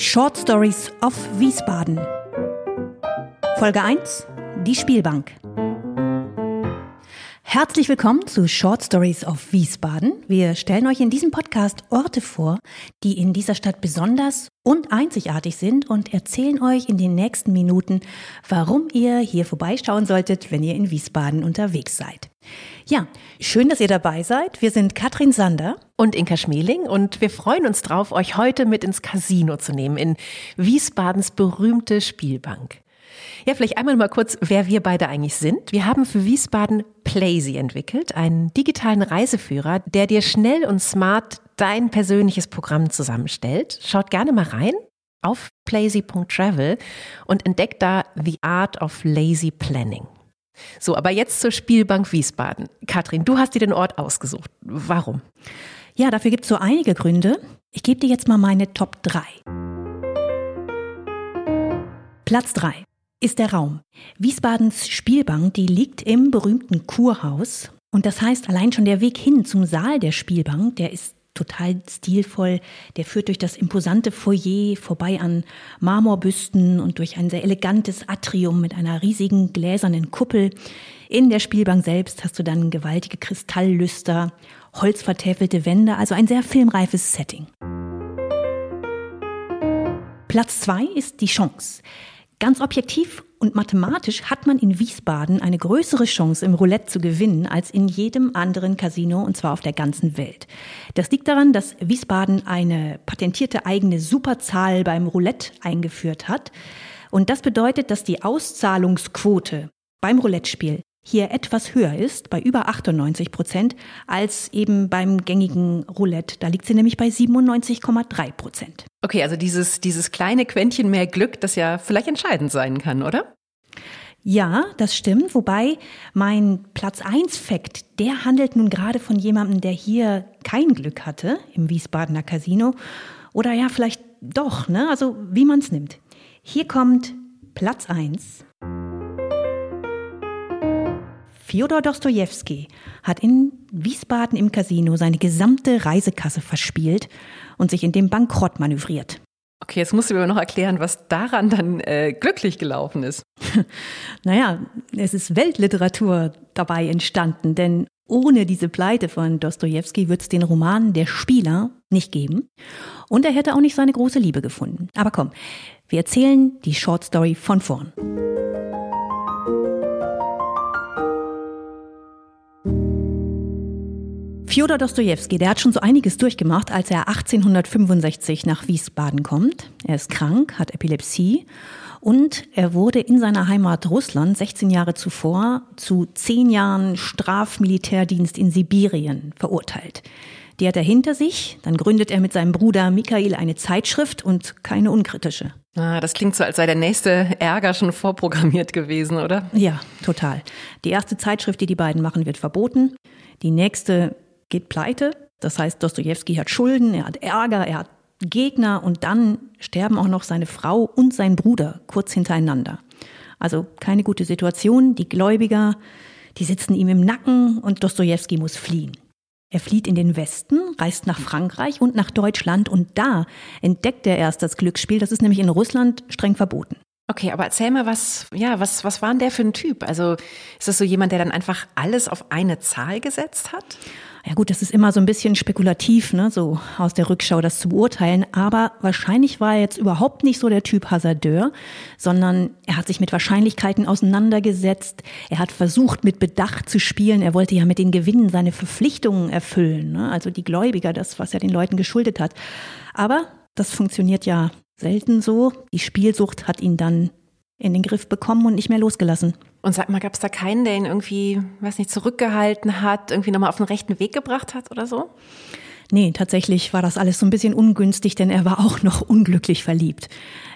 Short Stories of Wiesbaden. Folge 1. Die Spielbank. Herzlich willkommen zu Short Stories of Wiesbaden. Wir stellen euch in diesem Podcast Orte vor, die in dieser Stadt besonders und einzigartig sind und erzählen euch in den nächsten Minuten, warum ihr hier vorbeischauen solltet, wenn ihr in Wiesbaden unterwegs seid. Ja, schön, dass ihr dabei seid. Wir sind Katrin Sander und Inka Schmeling und wir freuen uns drauf, euch heute mit ins Casino zu nehmen, in Wiesbadens berühmte Spielbank. Ja, vielleicht einmal mal kurz, wer wir beide eigentlich sind. Wir haben für Wiesbaden Playsy entwickelt, einen digitalen Reiseführer, der dir schnell und smart dein persönliches Programm zusammenstellt. Schaut gerne mal rein auf playsy.travel und entdeckt da The Art of Lazy Planning. So, aber jetzt zur Spielbank Wiesbaden. Katrin, du hast dir den Ort ausgesucht. Warum? Ja, dafür gibt es so einige Gründe. Ich gebe dir jetzt mal meine Top 3. Platz 3 ist der Raum. Wiesbadens Spielbank, die liegt im berühmten Kurhaus. Und das heißt, allein schon der Weg hin zum Saal der Spielbank, der ist total stilvoll. Der führt durch das imposante Foyer vorbei an Marmorbüsten und durch ein sehr elegantes Atrium mit einer riesigen gläsernen Kuppel. In der Spielbank selbst hast du dann gewaltige Kristalllüster, holzvertäfelte Wände, also ein sehr filmreifes Setting. Platz zwei ist die Chance. Ganz objektiv und mathematisch hat man in Wiesbaden eine größere Chance im Roulette zu gewinnen als in jedem anderen Casino und zwar auf der ganzen Welt. Das liegt daran, dass Wiesbaden eine patentierte eigene Superzahl beim Roulette eingeführt hat. Und das bedeutet, dass die Auszahlungsquote beim Roulette-Spiel hier etwas höher ist, bei über 98 Prozent, als eben beim gängigen Roulette. Da liegt sie nämlich bei 97,3 Prozent. Okay, also dieses, dieses kleine Quäntchen mehr Glück, das ja vielleicht entscheidend sein kann, oder? Ja, das stimmt. Wobei mein Platz 1 Fakt, der handelt nun gerade von jemandem, der hier kein Glück hatte im Wiesbadener Casino. Oder ja, vielleicht doch, ne? Also wie man es nimmt. Hier kommt Platz 1 Fjodor Dostojewski hat in Wiesbaden im Casino seine gesamte Reisekasse verspielt und sich in dem Bankrott manövriert. Okay, jetzt musst du mir noch erklären, was daran dann äh, glücklich gelaufen ist. naja, es ist Weltliteratur dabei entstanden, denn ohne diese Pleite von Dostojewski wird es den Roman Der Spieler nicht geben. Und er hätte auch nicht seine große Liebe gefunden. Aber komm, wir erzählen die Short Story von vorn. Fjodor Dostojewski, der hat schon so einiges durchgemacht, als er 1865 nach Wiesbaden kommt. Er ist krank, hat Epilepsie und er wurde in seiner Heimat Russland 16 Jahre zuvor zu 10 Jahren Strafmilitärdienst in Sibirien verurteilt. Die hat er hinter sich, dann gründet er mit seinem Bruder Michael eine Zeitschrift und keine unkritische. Ah, das klingt so, als sei der nächste Ärger schon vorprogrammiert gewesen, oder? Ja, total. Die erste Zeitschrift, die die beiden machen, wird verboten. Die nächste geht pleite. Das heißt, Dostoevsky hat Schulden, er hat Ärger, er hat Gegner und dann sterben auch noch seine Frau und sein Bruder kurz hintereinander. Also keine gute Situation. Die Gläubiger, die sitzen ihm im Nacken und Dostoevsky muss fliehen. Er flieht in den Westen, reist nach Frankreich und nach Deutschland und da entdeckt er erst das Glücksspiel. Das ist nämlich in Russland streng verboten. Okay, aber erzähl mal, was, ja, was, was war denn der für ein Typ? Also ist das so jemand, der dann einfach alles auf eine Zahl gesetzt hat? Ja gut, das ist immer so ein bisschen spekulativ, ne, so aus der Rückschau das zu beurteilen. Aber wahrscheinlich war er jetzt überhaupt nicht so der Typ Hasardeur, sondern er hat sich mit Wahrscheinlichkeiten auseinandergesetzt. Er hat versucht, mit Bedacht zu spielen. Er wollte ja mit den Gewinnen seine Verpflichtungen erfüllen, ne? also die Gläubiger, das, was er den Leuten geschuldet hat. Aber das funktioniert ja selten so. Die Spielsucht hat ihn dann in den Griff bekommen und nicht mehr losgelassen. Und sag mal, gab es da keinen, der ihn irgendwie, weiß nicht, zurückgehalten hat, irgendwie nochmal auf den rechten Weg gebracht hat oder so? Nee, tatsächlich war das alles so ein bisschen ungünstig, denn er war auch noch unglücklich verliebt.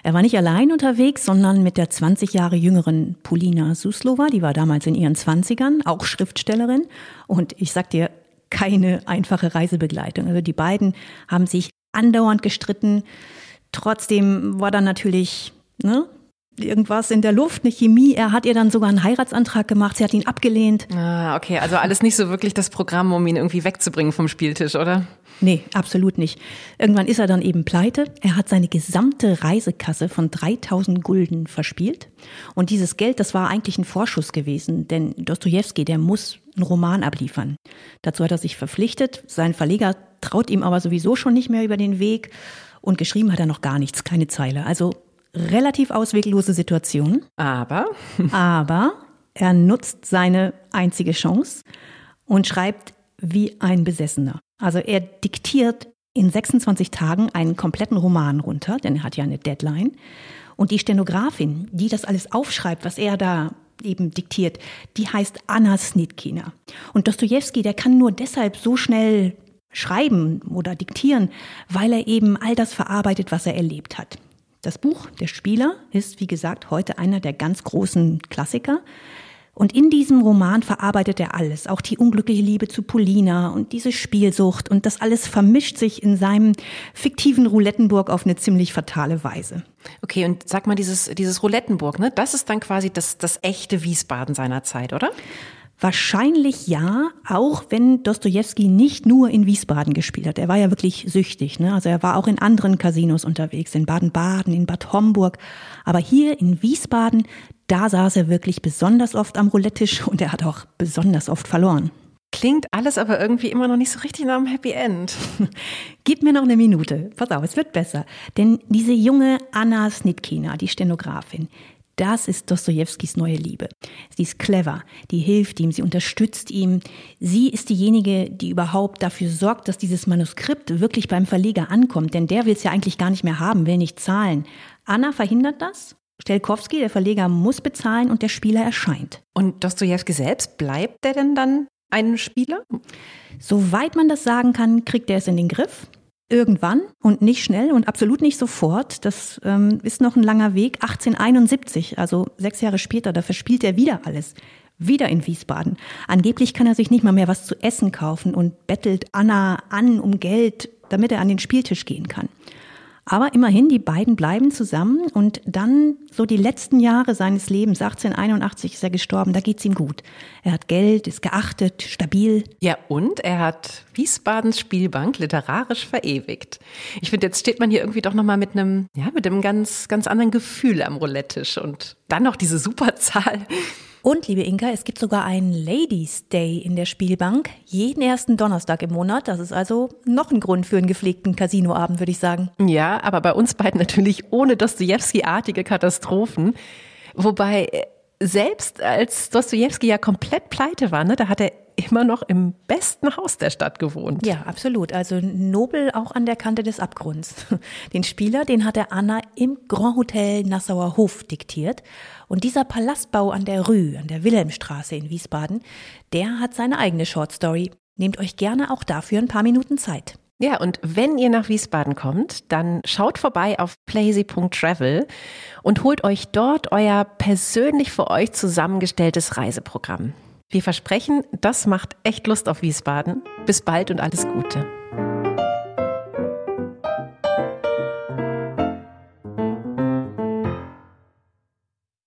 Er war nicht allein unterwegs, sondern mit der 20 Jahre jüngeren Polina Suslova, die war damals in ihren 20ern, auch Schriftstellerin. Und ich sag dir, keine einfache Reisebegleitung. Also die beiden haben sich andauernd gestritten. Trotzdem war dann natürlich ne, irgendwas in der Luft, eine Chemie. Er hat ihr dann sogar einen Heiratsantrag gemacht. Sie hat ihn abgelehnt. Ah, okay. Also alles nicht so wirklich das Programm, um ihn irgendwie wegzubringen vom Spieltisch, oder? Nee, absolut nicht. Irgendwann ist er dann eben pleite. Er hat seine gesamte Reisekasse von 3000 Gulden verspielt. Und dieses Geld, das war eigentlich ein Vorschuss gewesen, denn Dostoevsky, der muss einen Roman abliefern. Dazu hat er sich verpflichtet. Sein Verleger traut ihm aber sowieso schon nicht mehr über den Weg. Und geschrieben hat er noch gar nichts, keine Zeile. Also relativ ausweglose Situation. Aber? aber er nutzt seine einzige Chance und schreibt wie ein Besessener. Also er diktiert in 26 Tagen einen kompletten Roman runter, denn er hat ja eine Deadline. Und die Stenografin, die das alles aufschreibt, was er da eben diktiert, die heißt Anna Snitkina. Und Dostoevsky, der kann nur deshalb so schnell schreiben oder diktieren, weil er eben all das verarbeitet, was er erlebt hat. Das Buch Der Spieler ist, wie gesagt, heute einer der ganz großen Klassiker. Und in diesem Roman verarbeitet er alles, auch die unglückliche Liebe zu Polina und diese Spielsucht und das alles vermischt sich in seinem fiktiven Roulettenburg auf eine ziemlich fatale Weise. Okay, und sag mal, dieses, dieses Roulettenburg, ne, das ist dann quasi das, das echte Wiesbaden seiner Zeit, oder? Wahrscheinlich ja, auch wenn Dostoevsky nicht nur in Wiesbaden gespielt hat. Er war ja wirklich süchtig. Ne? Also er war auch in anderen Casinos unterwegs, in Baden-Baden, in Bad Homburg. Aber hier in Wiesbaden, da saß er wirklich besonders oft am Roulette-Tisch und er hat auch besonders oft verloren. Klingt alles aber irgendwie immer noch nicht so richtig nach einem Happy End. Gib mir noch eine Minute. Pass auf, es wird besser. Denn diese junge Anna Snitkina, die Stenografin, das ist Dostojewskis neue Liebe. Sie ist clever, die hilft ihm, sie unterstützt ihn. Sie ist diejenige, die überhaupt dafür sorgt, dass dieses Manuskript wirklich beim Verleger ankommt, denn der will es ja eigentlich gar nicht mehr haben, will nicht zahlen. Anna verhindert das. Stelkowski, der Verleger, muss bezahlen und der Spieler erscheint. Und Dostojewski selbst, bleibt der denn dann ein Spieler? Soweit man das sagen kann, kriegt er es in den Griff irgendwann und nicht schnell und absolut nicht sofort. Das ähm, ist noch ein langer Weg. 1871, also sechs Jahre später, da verspielt er wieder alles. Wieder in Wiesbaden. Angeblich kann er sich nicht mal mehr was zu essen kaufen und bettelt Anna an um Geld, damit er an den Spieltisch gehen kann. Aber immerhin, die beiden bleiben zusammen und dann so die letzten Jahre seines Lebens, 1881 ist er gestorben, da geht's ihm gut. Er hat Geld, ist geachtet, stabil. Ja, und er hat Wiesbadens Spielbank literarisch verewigt. Ich finde, jetzt steht man hier irgendwie doch nochmal mit einem, ja, mit einem ganz, ganz anderen Gefühl am Roulette-Tisch und dann noch diese Superzahl. Und, liebe Inka, es gibt sogar einen Ladies Day in der Spielbank, jeden ersten Donnerstag im Monat. Das ist also noch ein Grund für einen gepflegten Casinoabend, würde ich sagen. Ja, aber bei uns beiden natürlich ohne Dostoevsky-artige Katastrophen. Wobei äh, selbst als Dostoevsky ja komplett pleite war, ne, da hat er immer noch im besten Haus der Stadt gewohnt. Ja, absolut. Also nobel auch an der Kante des Abgrunds. Den Spieler, den hat er Anna im Grand Hotel Nassauer Hof diktiert. Und dieser Palastbau an der Rue, an der Wilhelmstraße in Wiesbaden, der hat seine eigene Shortstory. Nehmt euch gerne auch dafür ein paar Minuten Zeit. Ja, und wenn ihr nach Wiesbaden kommt, dann schaut vorbei auf playsy.travel und holt euch dort euer persönlich für euch zusammengestelltes Reiseprogramm. Wir versprechen, das macht echt Lust auf Wiesbaden. Bis bald und alles Gute.